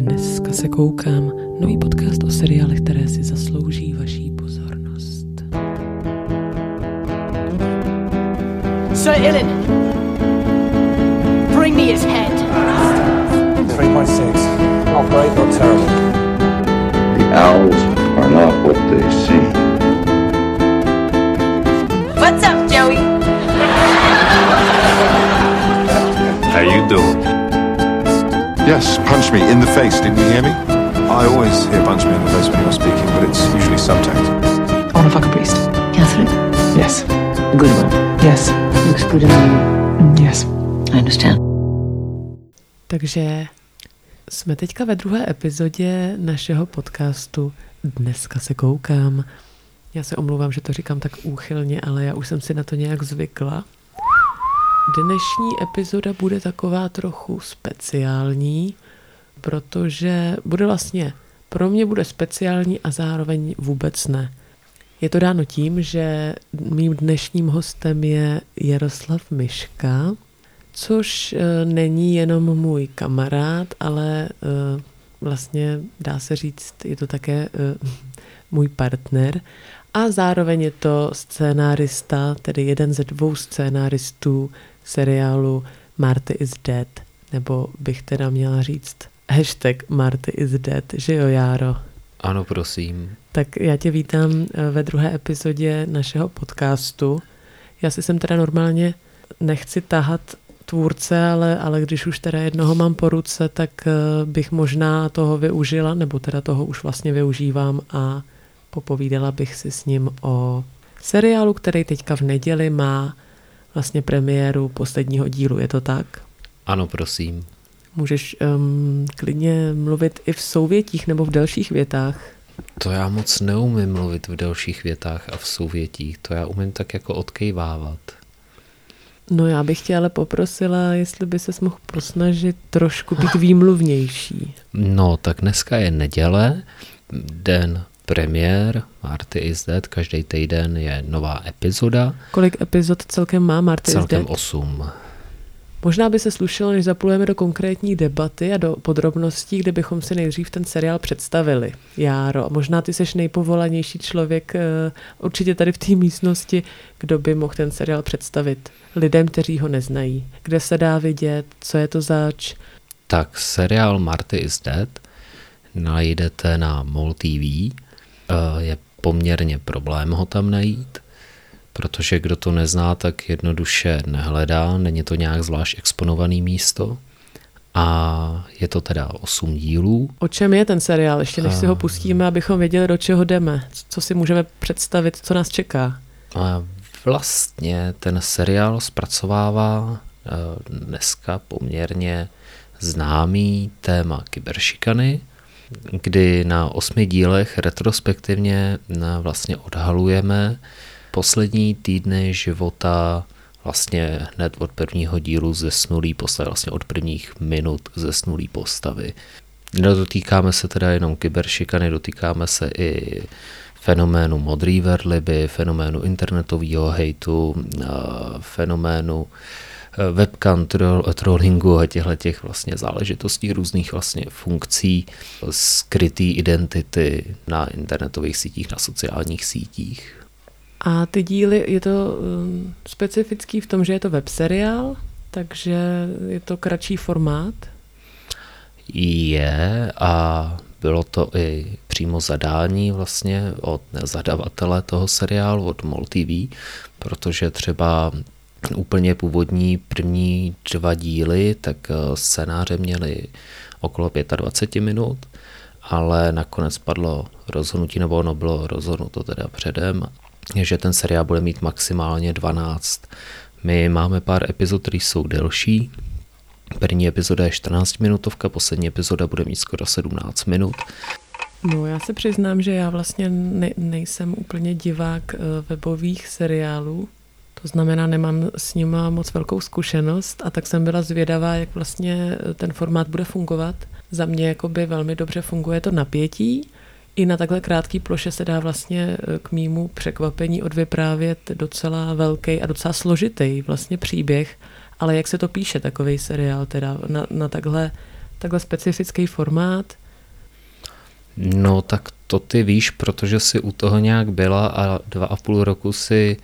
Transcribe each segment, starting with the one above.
Dneska se koukám. Nový podcast o seriálech, které si zaslouží vaší pozornost. Sir Ilan, bring me his head. 3.6. Not great, not terrible. The owls are not what they seem. What's up, Joey? How you doing? Yes, punch me in the face. Didn't you hear me? I always hear punch me in the face when you're speaking, but it's usually subtext. I wanna fuck a priest. Catherine, Yes. a good one. Yes. Looks good on you. Mm, Yes. I understand. Takže jsme teďka ve druhé epizodě našeho podcastu Dneska se koukám. Já se omlouvám, že to říkám tak úchylně, ale já už jsem si na to nějak zvykla. Dnešní epizoda bude taková trochu speciální, protože bude vlastně, pro mě bude speciální a zároveň vůbec ne. Je to dáno tím, že mým dnešním hostem je Jaroslav Miška, což eh, není jenom můj kamarád, ale eh, vlastně dá se říct, je to také eh, můj partner a zároveň je to scénárista, tedy jeden ze dvou scénáristů seriálu Marty is Dead, nebo bych teda měla říct hashtag Marty is Dead, že jo Járo? Ano, prosím. Tak já tě vítám eh, ve druhé epizodě našeho podcastu. Já si sem teda normálně nechci tahat tvůrce, ale, ale když už teda jednoho mám po ruce, tak eh, bych možná toho využila, nebo teda toho už vlastně využívám a popovídala bych si s ním o seriálu, který teďka v neděli má vlastně premiéru posledního dílu, je to tak? Ano, prosím. Můžeš um, klidně mluvit i v souvětích nebo v dalších větách. To já moc neumím mluvit v dalších větách a v souvětích. To já umím tak jako odkejvávat. No já bych tě ale poprosila, jestli by se mohl posnažit trošku být výmluvnější. No, tak dneska je neděle, den premiér, Marty is Dead, každý týden je nová epizoda, Kolik epizod celkem má Marty is celkem Dead? 8. Možná by se slušelo, než zaplujeme do konkrétní debaty a do podrobností, kde bychom si nejdřív ten seriál představili. Járo, možná ty seš nejpovolanější člověk eh, určitě tady v té místnosti, kdo by mohl ten seriál představit lidem, kteří ho neznají. Kde se dá vidět, co je to zač, Tak seriál Marty is Dead najdete na MOL TV. Eh, Je poměrně problém ho tam najít, protože kdo to nezná, tak jednoduše nehledá, není to nějak zvlášť exponovaný místo. A je to teda 8 dílů. O čem je ten seriál, ještě než si ho pustíme, abychom věděli, do čeho jdeme, co si můžeme představit, co nás čeká. A vlastně ten seriál zpracovává eh, dneska poměrně známý téma kyberšikany, kdy na osmi dílech retrospektivně na- vlastně odhalujeme poslední týdny života vlastně hned od prvního dílu zesnulý postavy, vlastně od prvních minut zesnulý postavy. Nedotýkáme se teda jenom kyberšikany, dotýkáme se i fenoménu modrý verliby, fenoménu internetového hejtu, eh, fenoménu eh, webcam troll, trollingu a těchto těch vlastně záležitostí různých vlastně funkcí skrytý identity na internetových sítích, na sociálních sítích. A ty díly, je to um, specifický v tom, že je to webseriál, takže je to kratší formát. Je a bylo to i přímo zadání vlastně od zadavatele toho seriálu, od MOL TV, protože třeba úplně původní první dva díly, tak eh, scénáře měly okolo 25 minut, ale nakonec padlo rozhodnutí, nebo ono bylo rozhodnuto teda předem, že ten seriál bude mít maximálně 12. My máme pár epizod, které jsou delší, První epizoda je 14 minutovka, poslední epizoda bude mít skoro 17 minut. No, já se přiznám, že já vlastně ne, nejsem úplně divák uh, webových seriálů, to znamená, nemám s nima moc velkou zkušenost a tak jsem byla zvědavá, jak vlastně ten formát bude fungovat. Za mě jakoby velmi dobře funguje to napětí, i na takhle krátký ploše se dá vlastně eh, k mýmu překvapení odvyprávět docela velký a docela složitý vlastně příběh, ale jak se to píše, takový seriál teda na, na takhle takhle specifický formát? No tak to ty víš, protože si u toho nějak byla a dva a půl roku si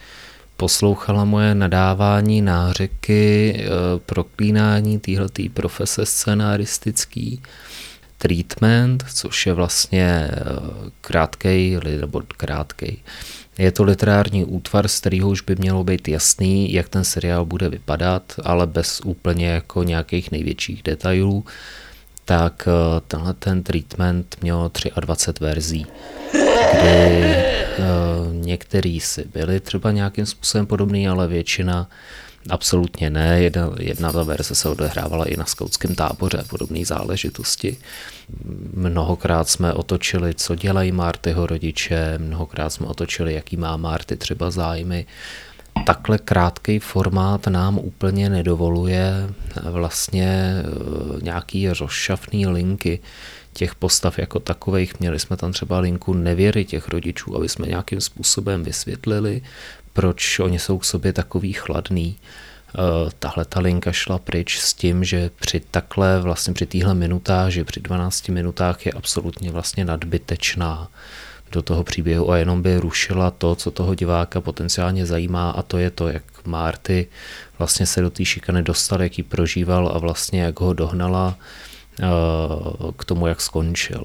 poslouchala moje nadávání, nářeky, eh, proklínání téhletý profese scenaristický, treatment, což je vlastně krátkej, nebo krátkej, je to literární útvar, z kterého už by mělo být jasný, jak ten seriál bude vypadat, ale bez úplně jako nějakých největších detailů. Tak eh, tenhle ten treatment měl 23 verzí, kdy uh, některý si byli třeba nějakým způsobem podobný, ale většina Absolutně ne. Jedna, jedna ta verze se odehrávala i na skautském táboře podobné záležitosti. Mnohokrát jsme otočili, co dělají Martyho rodiče, mnohokrát jsme otočili, jaký má Marty třeba zájmy. Takhle krátký formát nám úplně nedovoluje vlastně eh, nějaký rozšafný linky těch postav jako takových. Měli jsme tam třeba linku nevěry těch rodičů, aby jsme nějakým způsobem vysvětlili, proč oni jsou k sobě takový chladný. Eh, tahle ta linka šla pryč s tím, že při takhle, vlastně při téhle minutáži, při 12 minutách je absolutně vlastně nadbytečná do toho příběhu a jenom by rušila to, co toho diváka potenciálně zajímá a to je to, jak Marty vlastně se do té šikany dostal, jak ji prožíval a vlastně jak ho dohnala eh, k tomu, jak skončil.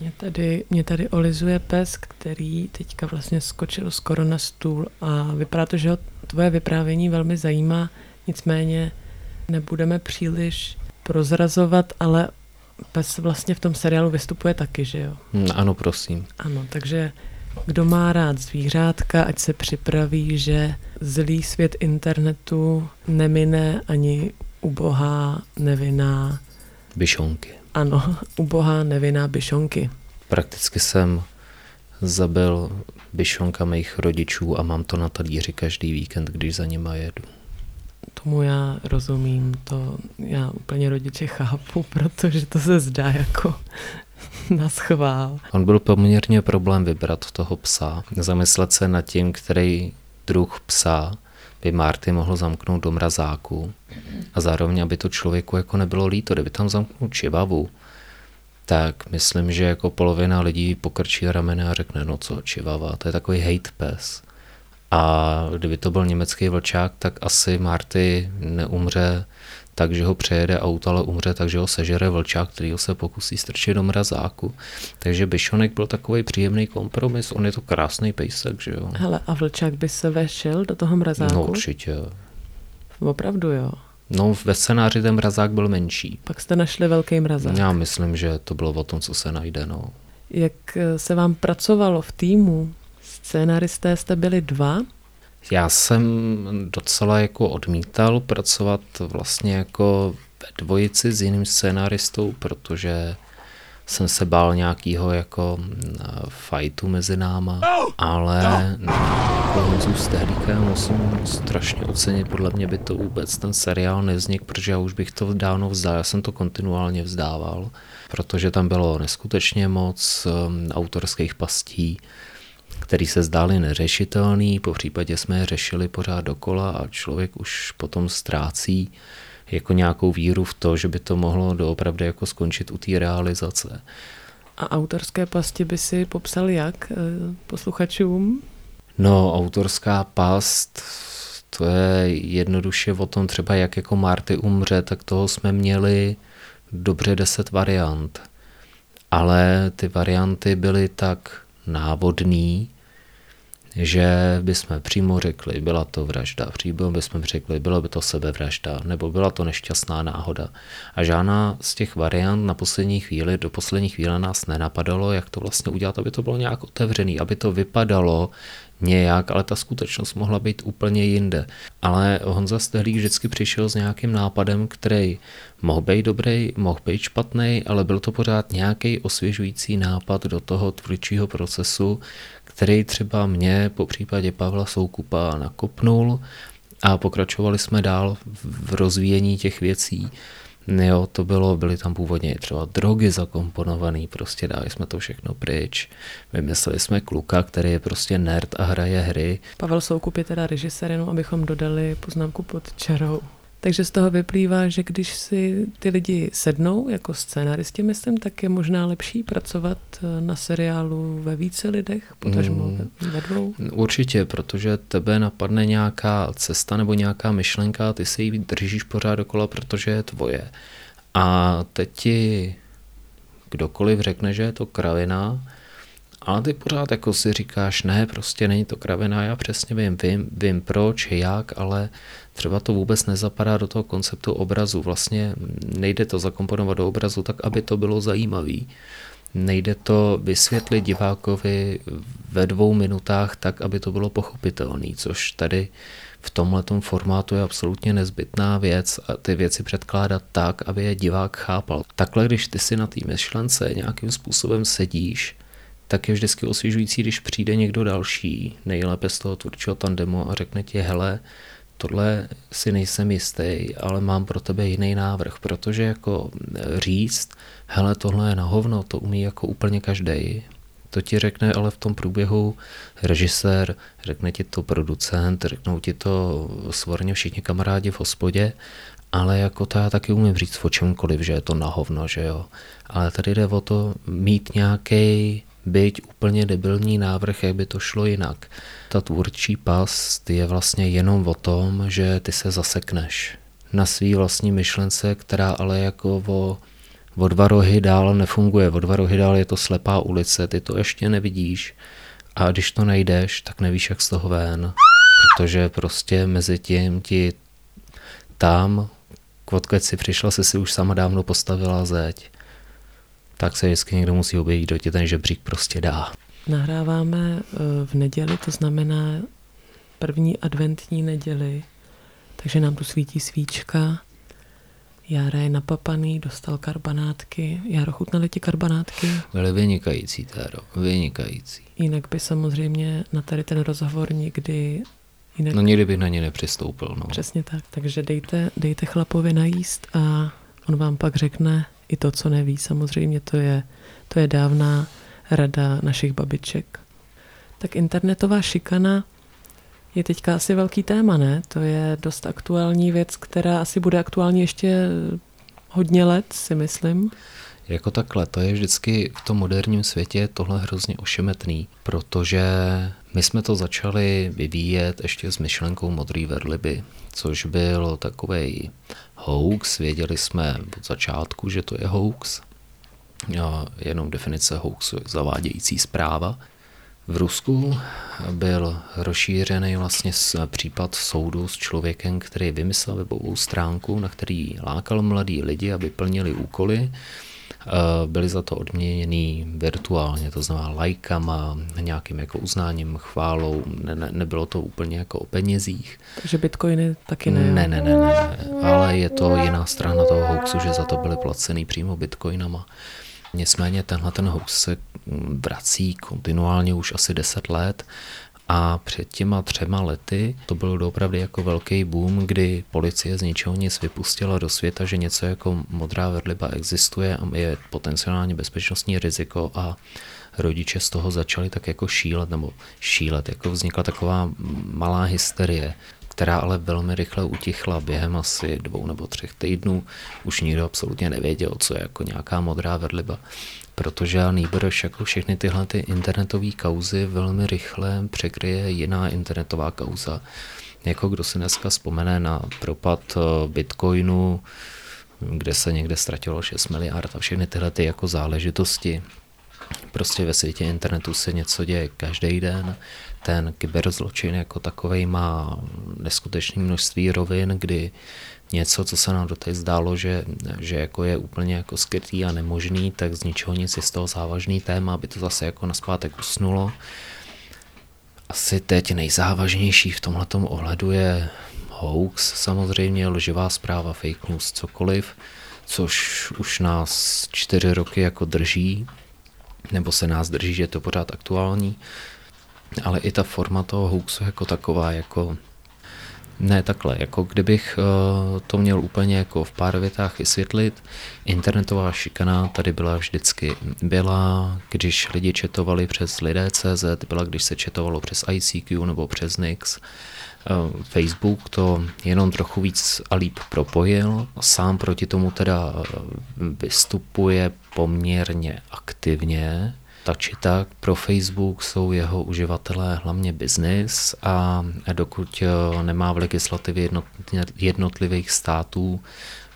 Mě tady, mě tady olizuje pes, který teďka vlastně skočil skoro na stůl a vypadá to, že ho tvoje vyprávění velmi zajímá, nicméně nebudeme příliš prozrazovat, ale pes vlastně v tom seriálu vystupuje taky, že jo? Hmm, ano, prosím. Ano, takže kdo má rád zvířátka, ať se připraví, že zlý svět internetu nemine ani ubohá, nevinná Byšonky. ano, ubohá nevinná byšonky. Prakticky jsem zabil byšonka mých rodičů a mám to na talíři každý víkend, když za nima jedu. Tomu já rozumím, to já úplně rodiče chápu, protože to se zdá jako na schvál. On byl poměrně problém vybrat toho psa, zamyslet se nad tím, který druh psa by Marty mohl zamknout do mrazáku a zároveň, aby to člověku jako nebylo líto, kdyby tam zamknul čivavu, tak myslím, že jako polovina lidí pokrčí ramena a řekne, no co, čivava, to je takový hate pes. A kdyby to byl německý vlčák, tak asi Marty neumře tak, že ho přejede auto, ale umře tak, že ho sežere vlčák, který ho se pokusí strčit do mrazáku. Takže Bišonek byl takový příjemný kompromis, on je to krásný pejsek, že jo. Hele, a vlčák by se vešel do toho mrazáku? No určitě. Opravdu jo. No ve scénáři ten mrazák byl menší. Pak jste našli velký mrazák. Já myslím, že to bylo o tom, co se najde, no. Jak eh, se vám pracovalo v týmu? Scénaristé jste byli dva? Já jsem docela jako odmítal pracovat vlastně jako ve dvojici s jiným scénaristou, protože jsem se bál nějakého jako fightu mezi náma, ale jako Honzu musím strašně ocenit, podle mě by to vůbec ten seriál nevznik, protože já už bych to dávno vzdal, já jsem to kontinuálně vzdával, protože tam bylo neskutečně moc um, autorských pastí, který se zdály neřešitelný, po případě jsme je řešili pořád dokola a člověk už potom ztrácí jako nějakou víru v to, že by to mohlo doopravdy jako skončit u té realizace. A autorské pasti by si popsal jak eh, posluchačům? No, autorská past, to je jednoduše o tom třeba, jak jako Marty umře, tak toho jsme měli dobře deset variant. Ale ty varianty byly tak návodný, že bychom přímo řekli, byla to vražda, přímo bychom řekli, bylo by to sebevražda, nebo byla to nešťastná náhoda. A žádná z těch variant na poslední chvíli, do poslední chvíle nás nenapadalo, jak to vlastně udělat, aby to bylo nějak otevřený, aby to vypadalo nějak, ale ta skutečnost mohla být úplně jinde. Ale Honza Stehlík vždycky přišel s nějakým nápadem, který mohl být dobrý, mohl být špatný, ale byl to pořád nějaký osvěžující nápad do toho tvůrčího procesu, který třeba mě po případě Pavla Soukupa nakopnul a pokračovali jsme dál v rozvíjení těch věcí. Jo, to bylo, byly tam původně třeba drogy zakomponované, prostě dali jsme to všechno pryč. Vymysleli jsme kluka, který je prostě nerd a hraje hry. Pavel Soukup je teda režisér, jenom abychom dodali poznámku pod čarou. Takže z toho vyplývá, že když si ty lidi sednou jako scénaristi, myslím, tak je možná lepší pracovat eh, na seriálu ve více lidech, potažmo Mm. ve- ve dvou. Určitě, protože tebe napadne nějaká cesta nebo nějaká myšlenka, ty si ji držíš pořád dokola, protože je tvoje. A teď ti kdokoliv řekne, že je to kravina, ale ty pořád jako si říkáš, ne, prostě není to kravina, já přesně vím, vím, vím proč, jak, ale třeba to vůbec nezapadá do toho konceptu obrazu. Vlastně nejde to zakomponovat do obrazu tak, aby to bylo zajímavý. Nejde to vysvětlit divákovi ve dvou minutách tak, aby to bylo pochopitelné, což tady v tomhletom formátu je absolutně nezbytná věc a ty věci předkládat tak, aby je divák chápal. Takhle, když ty si na té myšlence nějakým způsobem sedíš, tak je vždycky osvěžující, když přijde někdo další, nejlépe z toho tvůrčího tandemu a řekne ti, hele, tohle si nejsem jistý, ale mám pro tebe jiný návrh, protože jako říct, hele, tohle je na hovno, to umí jako úplně každý. To ti řekne ale v tom průběhu režisér, řekne ti to producent, řeknou ti to svorně všichni kamarádi v hospodě, ale jako to já taky umím říct o čemkoliv, že je to na hovno, že jo. Ale tady jde o to mít nějaký byť úplně debilní návrh, jak by to šlo jinak. Ta tvůrčí past je vlastně jenom o tom, že ty se zasekneš na svý vlastní myšlence, která ale jako o, o dva rohy dál nefunguje. O dva rohy dál je to slepá ulice, ty to ještě nevidíš a když to najdeš, tak nevíš, jak z toho ven, protože prostě mezi tím ti tam, odkud si přišla, se si už sama dávno postavila zeď. Tak se vždycky někdo musí obejít, kdo ti ten žebřík prostě dá. Nahráváme eh, v neděli, to znamená první adventní neděli, takže nám tu svítí svíčka. Jára je napapaný, dostal karbanátky. Járo, chutnaly ti karbanátky? Byly vynikající, Téro, vynikající. Jinak by samozřejmě na tady ten rozhovor nikdy jinak No nikdy bych na ně nepřistoupil, no. Přesně tak, takže dejte, dejte chlapovi najíst a on vám pak řekne i to, co neví. Samozřejmě to je, to je dávná rada našich babiček. Tak internetová šikana je teďka asi velký téma, ne? To je dost aktuální věc, která asi bude aktuální ještě hodně let, si myslím. Jako takhle, to je vždycky v tom moderním světě tohle hrozně ošemetný, protože my jsme to začali vyvíjet ještě s myšlenkou modrý verliby, což byl takový hoax, věděli jsme od začátku, že to je hoax, jenom definice hoaxu je zavádějící zpráva. V Rusku byl rozšířený vlastně případ soudu s člověkem, který vymyslel webovou stránku, na který lákal mladí lidi, aby plnili úkoly. Eh, Byli za to odměněný virtuálně, to znamená lajkama, nějakým jako uznáním, chválou, ne, ne, nebylo to úplně jako o penězích. Takže bitcoiny taky ne. Ne, ne, ne, ne, ne, ale je to jiná strana toho hoaxu, že za to byly placený přímo bitcoinama. Nicméně tenhle ten hoax se vrací kontinuálně už asi 10 let a před těma třema lety to byl opravdu jako velký boom, kdy policie z ničeho nic vypustila do světa, že něco jako modrá verliba existuje a je potenciálně bezpečnostní riziko a rodiče z toho začali tak jako šílet, nebo šílet, jako vznikla taková malá hysterie, která ale velmi rychle utichla během asi dvou nebo třech týdnů. Už nikdo absolutně nevěděl, co je jako nějaká modrá verliba, protože nýbrž jako všechny tyhle ty internetové kauzy velmi rychle překryje jiná internetová kauza. Jako kdo si dneska vzpomene na propad eh, bitcoinu, kde se někde ztratilo 6 miliard a všechny tyhle ty jako záležitosti, Prostě ve světě internetu se něco děje každý den. Ten kyberzločin jako takový má neskutečné množství rovin, kdy něco, co se nám doteď zdálo, že, že jako je úplně jako skrytý a nemožný, tak z ničeho nic je z toho závažný téma, aby to zase jako naspátek usnulo. Asi teď nejzávažnější v tomhletom ohledu je hoax, samozřejmě lživá zpráva, fake news, cokoliv, což už nás čtyři roky jako drží, nebo se nás drží, že je to pořád aktuální, ale i ta forma toho hoaxu jako taková, jako ne takhle, jako kdybych eh, to měl úplně jako v pár větách vysvětlit, internetová šikana tady byla vždycky. Byla, když lidi četovali přes lidé.cz, byla, když se četovalo přes ICQ nebo přes Nix, Eh, Facebook to jenom trochu víc a líp propojil. Sám proti tomu teda eh, vystupuje poměrně aktivně. Tak či tak pro Facebook jsou jeho uživatelé hlavně biznis a dokud eh, nemá v legislativě jednotlivých států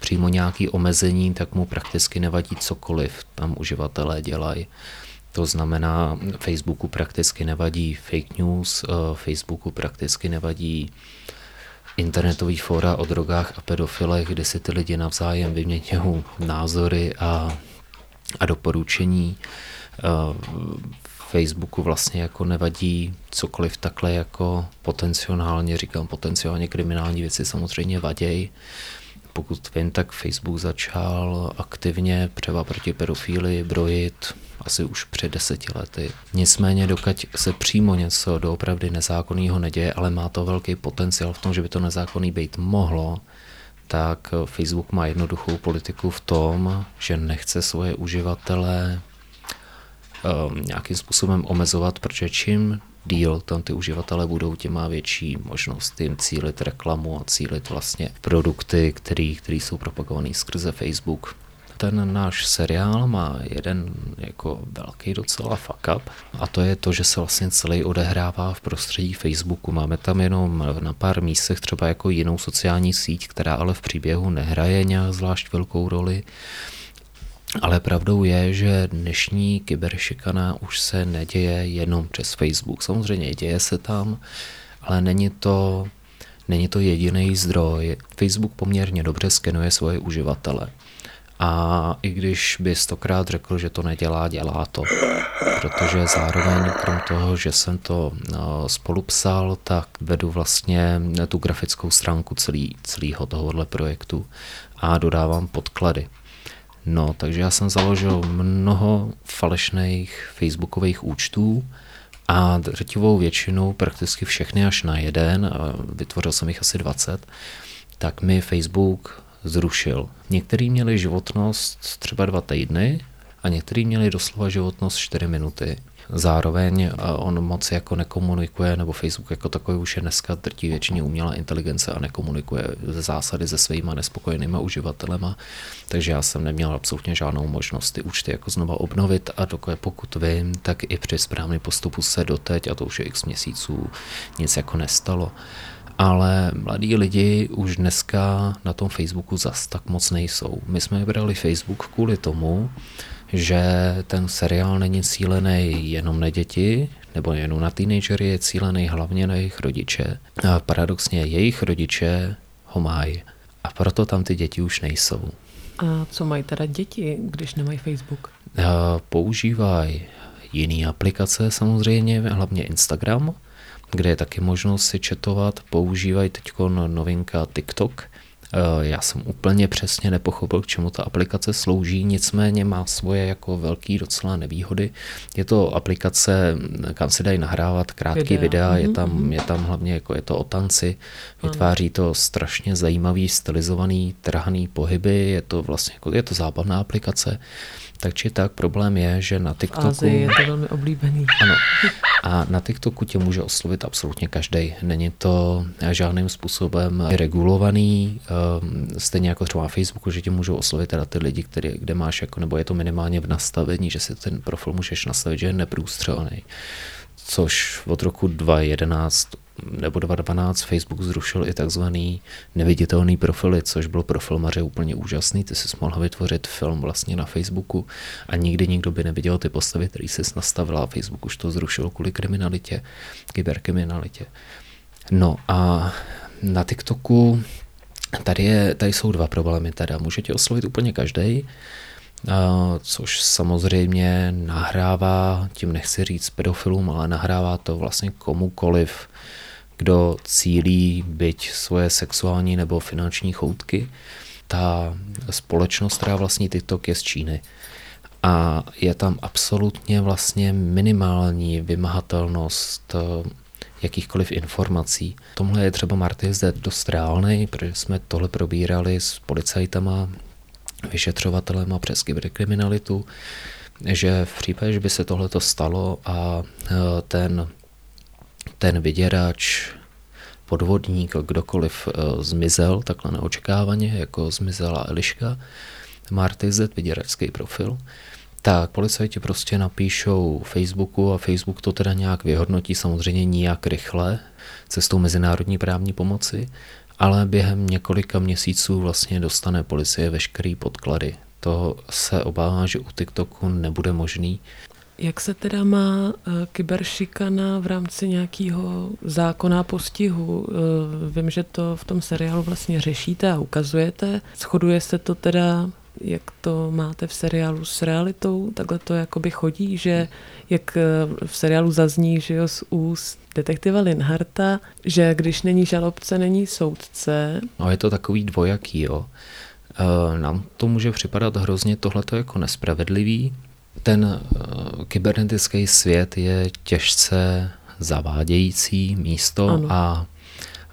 přímo nějaký omezení, tak mu prakticky nevadí cokoliv tam uživatelé dělají. To znamená, Facebooku prakticky nevadí fake news, eh, Facebooku prakticky nevadí internetový fóra o drogách a pedofilech, kde si ty lidi navzájem vyměňují názory a, a doporučení. Eh, Facebooku vlastně jako nevadí cokoliv takhle jako potenciálně, říkám potenciálně kriminální věci samozřejmě vaděj. Pokud vím, tak Facebook začal aktivně převa proti pedofílii brojit asi už před deseti lety. Nicméně, dokud se přímo něco doopravdy nezákonného neděje, ale má to velký potenciál v tom, že by to nezákonný být mohlo, tak Facebook má jednoduchou politiku v tom, že nechce svoje uživatele nějakým způsobem omezovat, protože čím díl tam ty uživatelé budou, tím má větší možnost jim cílit reklamu a cílit vlastně produkty, které jsou propagované skrze Facebook ten náš seriál má jeden jako velký docela fuck up a to je to, že se vlastně celý odehrává v prostředí Facebooku. Máme tam jenom na pár místech třeba jako jinou sociální síť, která ale v příběhu nehraje nějak zvlášť velkou roli. Ale pravdou je, že dnešní kyberšikana už se neděje jenom přes Facebook. Samozřejmě děje se tam, ale není to, není to jediný zdroj. Facebook poměrně dobře skenuje svoje uživatele. A i když by stokrát řekl, že to nedělá, dělá to. Protože zároveň, krom toho, že jsem to no, spolu psal, tak vedu vlastně tu grafickou stránku celý, celého tohohle projektu a dodávám podklady. No, takže já jsem založil mnoho falešných facebookových účtů a drtivou většinu, prakticky všechny až na jeden, vytvořil jsem jich asi 20, tak mi Facebook zrušil. Některý měli životnost třeba dva týdny a některý měli doslova životnost 4 minuty. Zároveň on moc jako nekomunikuje, nebo Facebook jako takový už je dneska drtí většině umělá inteligence a nekomunikuje ze zásady se svýma nespokojenýma uživatelema, takže já jsem neměl absolutně žádnou možnost ty účty jako znova obnovit a dokud pokud vím, tak i při správném postupu se doteď, a to už je x měsíců, nic jako nestalo ale mladí lidi už dneska na tom Facebooku zas tak moc nejsou. My jsme vybrali Facebook kvůli tomu, že ten seriál není cílený jenom na děti, nebo jenom na teenagery, je cílený hlavně na jejich rodiče. A paradoxně jejich rodiče ho mají. A proto tam ty děti už nejsou. A co mají teda děti, když nemají Facebook? Používají jiné aplikace samozřejmě, hlavně Instagram, kde je taky možnost si četovat. Používají teď novinka TikTok. Eh, já jsem úplně přesně nepochopil, k čemu ta aplikace slouží, nicméně má svoje jako velký docela nevýhody. Je to aplikace, kam se dají nahrávat krátké videa, videa je, mhm, tam, mhm. je tam hlavně jako je to o tanci, vytváří to strašně zajímavý, stylizovaný, trhaný pohyby, je to vlastně jako, je to zábavná aplikace. Tak či tak problém je, že na TikToku... V Ázii je to velmi oblíbený. Ano. A na TikToku tě může oslovit absolutně každý. Není to žádným způsobem regulovaný, ehm, stejně jako třeba na Facebooku, že tě můžou oslovit teda ty lidi, který, kde máš jako, nebo je to minimálně v nastavení, že si ten profil můžeš nastavit, že je neprůstřelný což od roku 2011 nebo 2012 Facebook zrušil i takzvaný neviditelný profily, což byl pro filmaře úplně úžasný. Ty jsi mohl vytvořit film vlastně na Facebooku a nikdy nikdo by neviděl ty postavy, které jsi nastavila Facebook už to zrušil kvůli kriminalitě, kyberkriminalitě. No a na TikToku tady, je, tady jsou dva problémy. Teda může tě oslovit úplně každý, což samozřejmě nahrává, tím nechci říct pedofilům, ale nahrává to vlastně komukoliv, kdo cílí byť svoje sexuální nebo finanční choutky. Ta společnost, která vlastní TikTok, je z Číny. A je tam absolutně vlastně minimální vymahatelnost eh, jakýchkoliv informací. Tomhle je třeba Marty zde dost reálný, protože jsme tohle probírali s policajtama, vyšetřovatelem a přes kyberkriminalitu, že v případě, že by se tohleto stalo a eh, ten ten vyděrač podvodník, kdokoliv eh, zmizel takhle neočekávaně, jako zmizela Eliška, má RTZ vyděračský profil, tak policajti prostě napíšou Facebooku a Facebook to teda nějak vyhodnotí, samozřejmě nijak rychle, cestou mezinárodní právní pomoci, ale během několika měsíců vlastně dostane policie veškerý podklady. To se obávám, že u TikToku nebude možný. Jak se teda má eh, kyberšikana v rámci nějakého zákona postihu? Eh, Vím, že to v tom seriálu vlastně řešíte a ukazujete. Shoduje se to teda, jak to máte v seriálu s realitou? Takhle to jakoby chodí, že jak eh, v seriálu zazní, že jo, z úst detektiva Linharta, že když není žalobce, není soudce. No je to takový dvojaký, jo. Nám to může připadat hrozně tohleto jako nespravedlivý. Ten e, kybernetický svět je těžce zavádějící místo Ano. a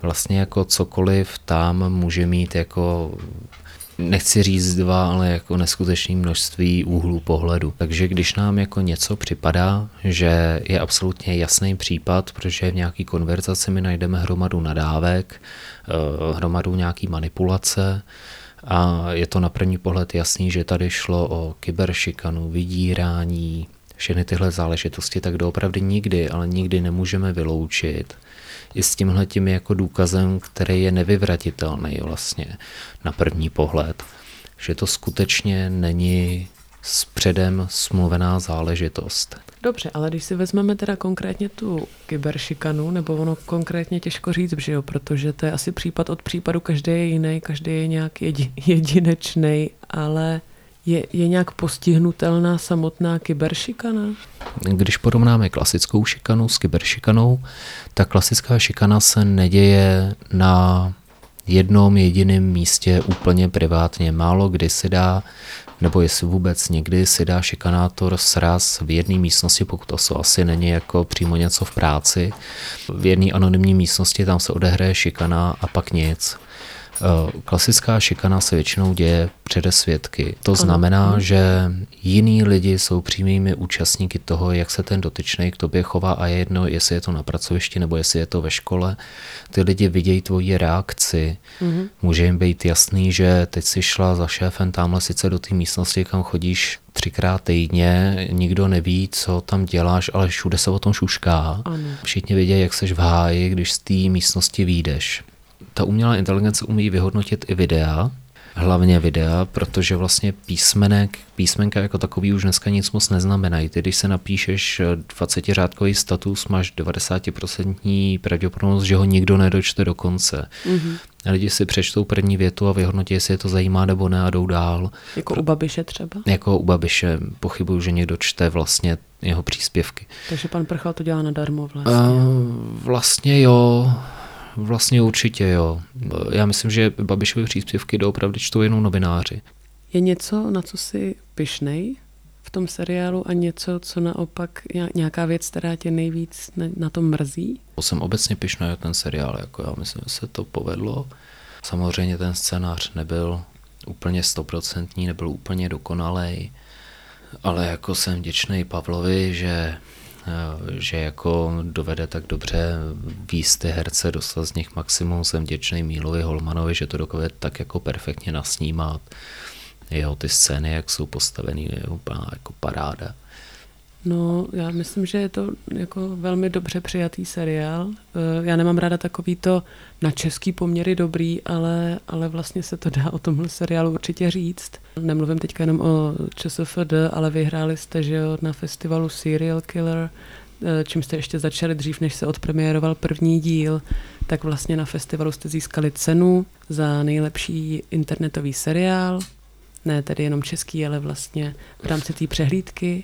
vlastně jako cokoliv tam může mít jako nechci říct dva, ale jako neskutečné množství úhlů pohledu. Takže když nám jako něco připadá, že je absolutně jasný případ, protože v nějaký konverzaci my najdeme hromadu nadávek, eh, hromadu nějaký manipulace, a je to na první pohled jasný, že tady šlo o kyberšikanu, vydírání, všechny tyhle záležitosti, tak doopravdy nikdy, ale nikdy nemůžeme vyloučit i s tímhletím jako důkazem, který je nevyvratitelný vlastně na první pohled, že to skutečně není s předem smluvená záležitost. Dobře, ale když si vezmeme teda konkrétně tu kyberšikanu, nebo ono konkrétně těžko říct, že jo, protože to je asi případ od případu, každý je jiný, každý je nějak jedi, jedinečný, ale je, je nějak postihnutelná samotná kyberšikana? Když porovnáme klasickou šikanu s kyberšikanou, tak klasická šikana se neděje na jednom jediném místě úplně privátně. Málo kdy si dá, nebo jestli vůbec někdy si dá šikanátor sraz v jedné místnosti, pokud to asi není jako přímo něco v práci. V jedné anonymní místnosti tam se odehraje šikana a pak nic. Eh, Klasická šikana se většinou děje přede svědky. To znamená, že jiní lidi jsou přímými účastníky toho, jak se ten dotyčný k tobě chová a je jedno, jestli je to na pracovišti nebo jestli je to ve škole. Ty lidi vidějí tvoji reakci. Mm-hmm. Může jim být jasný, že teď si šla za šéfem tamhle sice do té místnosti, kam chodíš třikrát týdně, nikdo neví, co tam děláš, ale všude se o tom šušká. Ano. Všichni vědí, jak seš v háji, když z té místnosti výjdeš ta umělá inteligence umí vyhodnotit i videa, hlavně videa, protože vlastně písmenek, písmenka jako takový už dneska nic moc neznamenají. Ty, když se napíšeš 20-řádkový status, máš 90% pravděpodobnost, že ho nikdo nedočte do konce. Mm-hmm. Lidi si přečtou první větu a vyhodnotí, jestli je to zajímá nebo ne a jdou dál. Jako u Babiše třeba? Jako u Babiše pochybuju, že někdo čte vlastně jeho příspěvky. Takže pan Prchal to dělá nadarmo vlastně. Uh, vlastně jo, Vlastně určitě jo. Já myslím, že Babišovy příspěvky doopravdy čtou jenom novináři. Je něco, na co si pyšnej v tom seriálu a něco, co naopak, nějaká věc, která tě nejvíc na, tom mrzí? Jsem obecně pyšný na ten seriál, jako já myslím, že se to povedlo. Samozřejmě ten scénář nebyl úplně stoprocentní, nebyl úplně dokonalej, ale jako jsem vděčný Pavlovi, že že jako dovede tak dobře víc ty herce, dostat z nich maximum. Jsem vděčný Mílovi Holmanovi, že to dovede tak jako perfektně nasnímat. Jeho ty scény, jak jsou postavený, je úplná jako paráda. No, já myslím, že je to jako velmi dobře přijatý seriál. Já nemám ráda takový to na český poměry dobrý, ale, ale vlastně se to dá o tomhle seriálu určitě říct. Nemluvím teďka jenom o ČSFD, ale vyhráli jste, že jo, na festivalu Serial Killer, čím jste ještě začali dřív, než se odpremiéroval první díl, tak vlastně na festivalu jste získali cenu za nejlepší internetový seriál. Ne tedy jenom český, ale vlastně v rámci té přehlídky.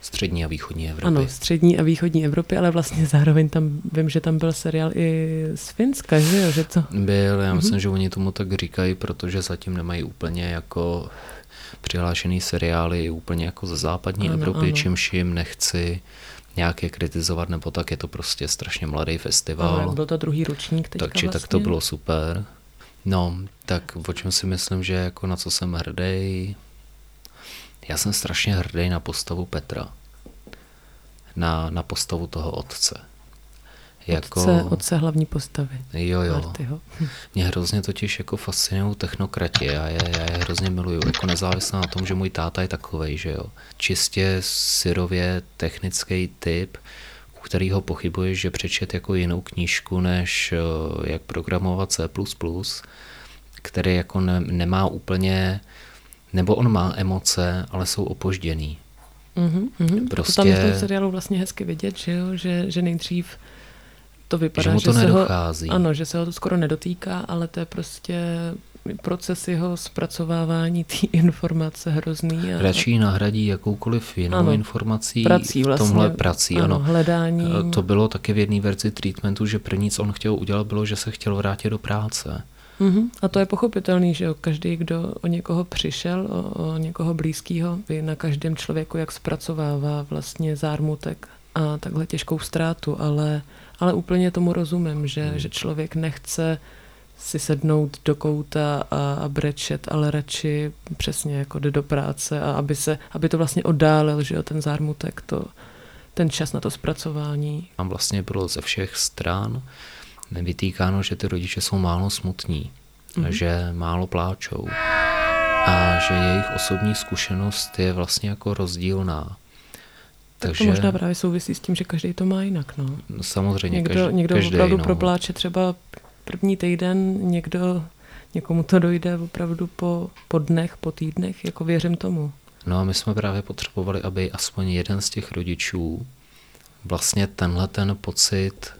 Střední a východní Evropy. Ano, střední a východní Evropy, ale vlastně zároveň tam vím, že tam byl seriál i z Finska, že jo? Že to... Byl, já myslím, mm-hmm. že oni tomu tak říkají, protože zatím nemají úplně jako přihlášený seriály úplně jako ze západní ano, Evropy, ano. čímž jim nechci nějak je kritizovat, nebo tak je to prostě strašně mladý festival. Ano, byl to druhý ročník teďka Takže vlastně. tak to bylo super. No, tak o čem si myslím, že jako na co jsem hrdý, já jsem strašně hrdý na postavu Petra. Na, na postavu toho otce. Jako, Otce, otce hlavní postavy. jo, jo. Martyho. Mě hrozně totiž jako fascinují technokrati, já je, já je hrozně miluju, jako nezávisle na tom, že můj táta je takovej, že jo. Čistě syrově technický typ, u kterého pochybuješ, že přečet jako jinou knížku, než eh, jak programovat C++, který jako ne, nemá úplně, nebo on má emoce, ale jsou opožděný. Mhm, mhm. Prostě- To tam je v tom seriálu vlastně hezky vidět, že, jo? Že, že nejdřív to vypadá, Že mu to se nedochází. ho, ano, že se ho to skoro nedotýká, ale to je prostě proces jeho zpracovávání té informace hrozný. A Radši ji nahradí jakoukoliv jinou Ano. informací prací v vlastně. tomhle prací. ano, Ano, hledáním. Eh, To bylo taky v jedné verzi treatmentu, že první, co on chtěl udělat, bylo, že se chtěl vrátit do práce. Mhm. A to je pochopitelný, že jo, každý, kdo o někoho přišel, o, o někoho blízkého, ví na každém člověku, jak zpracovává vlastně zármutek a takhle těžkou ztrátu, ale, ale úplně tomu rozumím, že, Hmm. že člověk nechce si sednout do kouta a, a brečet, ale radši přesně jako jde do práce a aby, se, aby to vlastně oddálil, že jo, ten zármutek, to, ten čas na to zpracování. Tam vlastně bylo ze všech stran vytýkáno, že ty rodiče jsou málo smutní, Mhm. mm-hmm. že málo pláčou a že jejich osobní zkušenost je vlastně jako rozdílná. Tak to možná právě souvisí s tím, že každý to má jinak, no. samozřejmě Někdo, každý, někdo každý, opravdu no. propláče třeba první týden, někdo, někomu to dojde opravdu po, po dnech, po týdnech, jako věřím tomu. No a my jsme právě potřebovali, aby aspoň jeden z těch rodičů vlastně tenhle ten pocit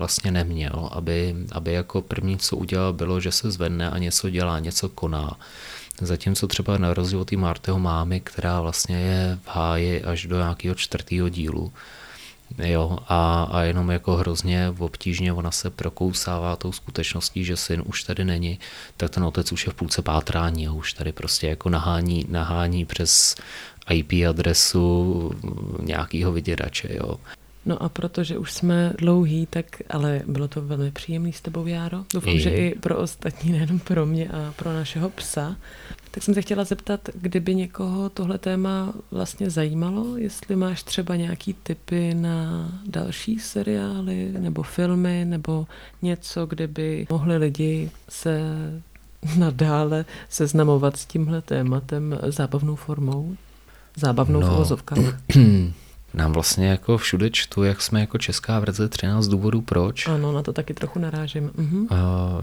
vlastně neměl, aby, aby jako první, co udělal, bylo, že se zvedne a něco dělá, něco koná. Zatímco třeba na rozdíl od té Martyho mámy, která vlastně je v háji až do nějakého čtvrtého dílu, Jo, a, a jenom jako hrozně obtížně ona se prokousává tou skutečností, že syn už tady není, tak ten otec už je v půlce pátrání a už tady prostě jako nahání, nahání přes IP adresu nějakého vyděrače, jo. No a protože už jsme dlouhý, tak ale bylo to velmi příjemný s tebou, Járo. Doufám, že i pro ostatní, nejenom pro mě a pro našeho psa. Tak jsem se chtěla zeptat, kdyby někoho tohle téma vlastně zajímalo, jestli máš třeba nějaký tipy na další seriály nebo filmy nebo něco, kde by mohli lidi se nadále seznamovat s tímhle tématem zábavnou formou? Zábavnou No. no. Nám vlastně jako všude čtu, jak jsme jako česká verze 13 důvodů proč. Ano, na to taky trochu narážím. Mhm. Uh,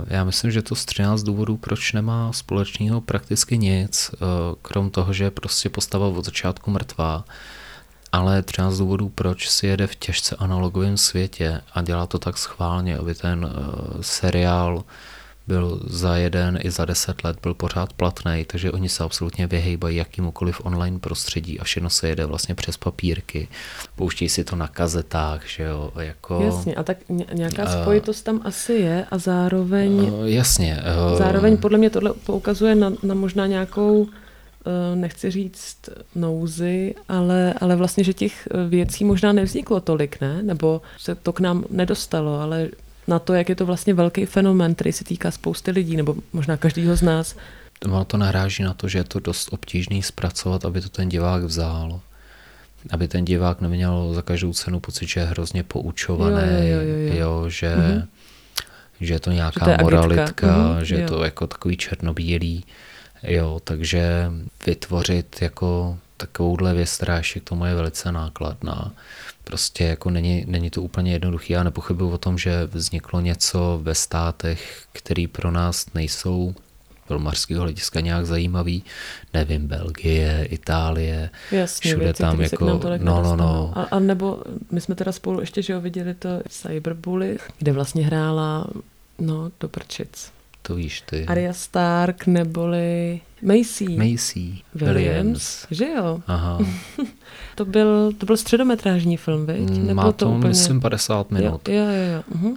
já myslím, že to z 13 důvodů, proč nemá společného prakticky nic, uh, krom toho, že je prostě postava od začátku mrtvá. Ale 13 důvodů, proč si jede v těžce analogovém světě a dělá to tak schválně, aby ten uh, seriál byl za jeden i za deset let byl pořád platný, takže oni se absolutně vyhejbají jakýmukoliv online prostředí a všechno se jede vlastně přes papírky. Pouštějí si to na kazetách, že jo, jako... Jasně, a tak ně- nějaká Eh, spojitost tam asi je a zároveň, Uh, jasně. Uh, zároveň podle mě tohle poukazuje na, na možná nějakou, eh, nechci říct nouzi, ale, ale vlastně, že těch eh, věcí možná nevzniklo tolik, ne? Nebo se to k nám nedostalo, ale na to, jak je to vlastně velký fenomén, který se týká spousty lidí, nebo možná každýho z nás. Ono to naráží na to, že je to dost obtížný zpracovat, aby to ten divák vzal. Aby ten divák neměl za každou cenu pocit, že je hrozně poučovaný, Jo, jo, jo, jo, jo. že, Mhm. že je to nějaká to je moralitka, Mhm, že je jo. to jako takový černobílý. Jo, takže vytvořit jako takovouhle věc, která ještě k tomu je velice nákladná. Prostě jako není, není to úplně jednoduchý. Já nepochybuji o tom, že vzniklo něco ve státech, který pro nás nejsou filmařského hlediska nějak zajímavý. Nevím, Belgie, Itálie, Jasně, všude věci, tam jako, no, no, no. A, a nebo my jsme teda spolu ještě, že jo, viděli to Cyberbully, kde vlastně hrála, no, do prčic. To víš ty. Arya Stark neboli Macy Macy Williams, Williams. že jo? Aha. To byl, to byl středometrážní film, viď? Mm, Nebylo Má to, úplně... myslím, 50 minut. Jo, jo, jo. Mhm.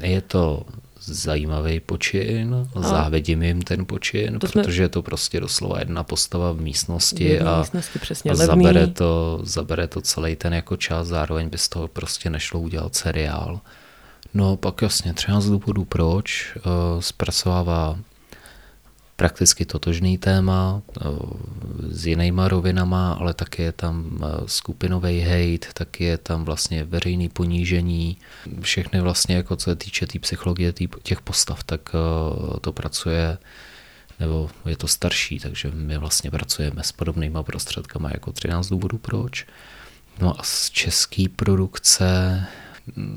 Je to zajímavý počin, A- závidím jim ten počin, To jsme- protože je to prostě doslova jedna postava v V místnosti jedné a, místnosti přesně a levný. zabere, to, zabere to celý ten jako čas, zároveň by z toho prostě nešlo udělat seriál. No pak jasně 13 důvodů proč, uh, zpracovává prakticky totožný téma eh, s jinýma rovinama, ale taky je tam eh, skupinový hate, taky je tam vlastně veřejný ponížení. Všechny vlastně, jako co se týče té tý psychologie tý, těch postav, tak eh, to pracuje nebo je to starší, takže my vlastně pracujeme s podobnýma prostředkama jako 13 důvodů proč. No a z české produkce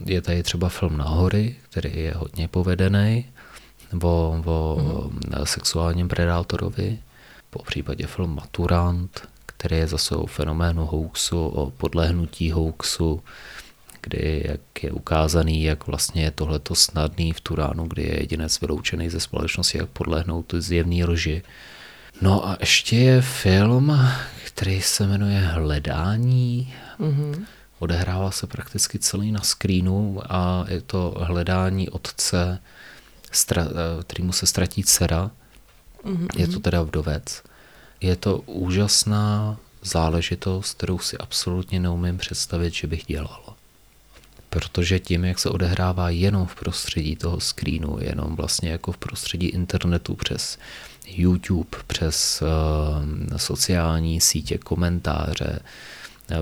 je tady třeba film Nahory, který je hodně povedený, o, o mm. sexuálním predátorovi, po případě film Maturant, který je zase o fenoménu hoaxu, o podlehnutí hoaxu, kdy jak je ukázaný, jak vlastně je tohleto snadný v Turánu, kdy je jedinec vyloučený ze společnosti, jak podlehnout zjevný lži. No a ještě je film, který se jmenuje Hledání. Mm-hmm. Odehrává se prakticky celý na screenu a je to hledání otce, kterýmu se ztratí dcera. Mm-hmm. Je to teda vdovec. Je to úžasná záležitost, kterou si absolutně neumím představit, že bych dělal protože tím, jak se odehrává jenom v prostředí toho screenu, jenom vlastně jako v prostředí internetu přes YouTube, přes uh, sociální sítě, komentáře, eh,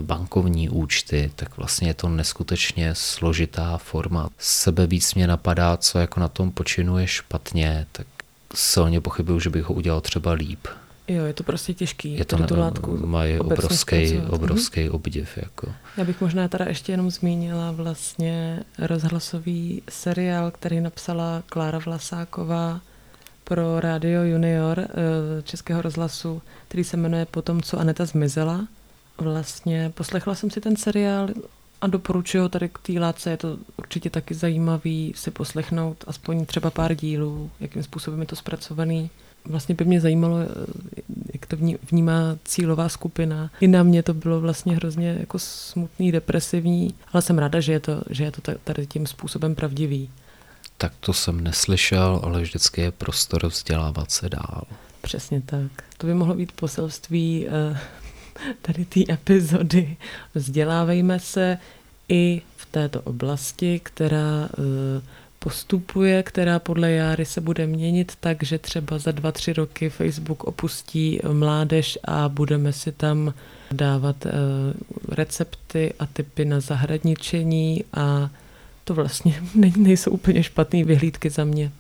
bankovní účty, tak vlastně je to neskutečně složitá forma. Sebe víc mě napadá, co jako na tom počinuje špatně, tak silně pochybuju, že bych ho udělal třeba líp. Jo, je to prostě těžký. Je to tu látku mají obrovský, obrovský mm-hmm. obdiv. Jako. Já bych možná teda ještě jenom zmínila vlastně rozhlasový seriál, který napsala Klára Vlasáková pro Radio Junior eh, Českého rozhlasu, který se jmenuje Potom, co Aneta zmizela. Vlastně poslechla jsem si ten seriál a doporučuji ho tady k té látce. Je to určitě taky zajímavý si poslechnout aspoň třeba pár dílů, jakým způsobem je to zpracovaný vlastně by mě zajímalo, eh, jak to vnímá cílová skupina. I na mě to bylo vlastně hrozně jako smutný, depresivní, ale jsem ráda, že je to, že je to tady tím způsobem pravdivý. Tak to jsem neslyšel, ale vždycky je prostor vzdělávat se dál. Přesně tak. To by mohlo být poselství eh, tady té epizody. Vzdělávejme se i v této oblasti, která eh, postupuje, která podle Járy se bude měnit tak, že třeba za dva, tři roky Facebook opustí mládež a budeme si tam dávat uh, recepty a typy na zahradničení a to vlastně ne, nejsou úplně špatné vyhlídky za mě.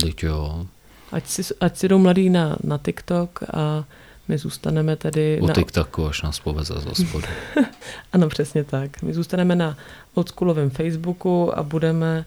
Teď jo. Ať si, ať si jdou mladý na, na TikTok a my zůstaneme tady... U na... TikToku až nás poveze za spodu. ano, přesně tak. My zůstaneme na oldschoolovém Facebooku a budeme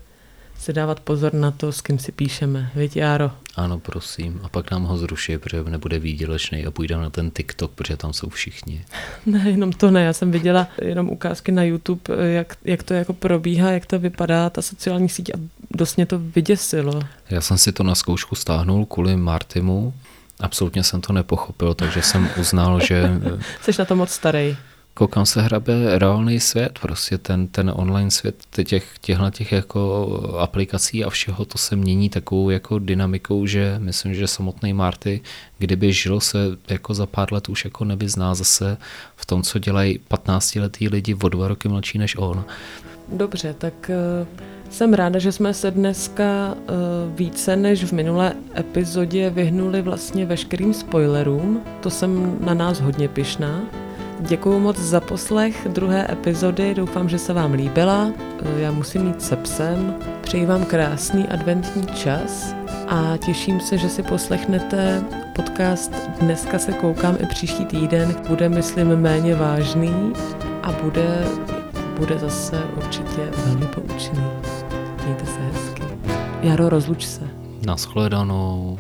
si dávat pozor na to, s kým si píšeme. Víte, Járo? Ano, prosím. A pak nám ho zruší, protože nebude výdělečný a půjdeme na ten TikTok, protože tam jsou všichni. Ne, jenom to ne. Já jsem viděla jenom ukázky na YouTube, jak, jak to jako probíhá, jak to vypadá, ta sociální síť a dost mě to vyděsilo. Já jsem si to na zkoušku stáhnul kvůli Martimu, Absolutně jsem to nepochopil, takže jsem uznal, že... Jsi na to moc starý koukám se hrabe reálný svět, prostě ten, ten online svět těch, těchto těch jako aplikací a všeho, to se mění takovou jako dynamikou, že myslím, že samotný Marty, kdyby žil se jako za pár let už jako nevyzná zase v tom, co dělají 15 letý lidi o dva roky mladší než on. Dobře, tak uh, jsem ráda, že jsme se dneska uh, více než v minulé epizodě vyhnuli vlastně veškerým spoilerům. To jsem na nás hodně pyšná. Děkuji moc za poslech druhé epizody, doufám, že se vám líbila. Já musím mít se psem. Přeji vám krásný adventní čas a těším se, že si poslechnete podcast Dneska se koukám i příští týden. Bude, myslím, méně vážný a bude, bude zase určitě velmi poučný. Mějte se hezky. Jaro, rozluč se. Naschledanou.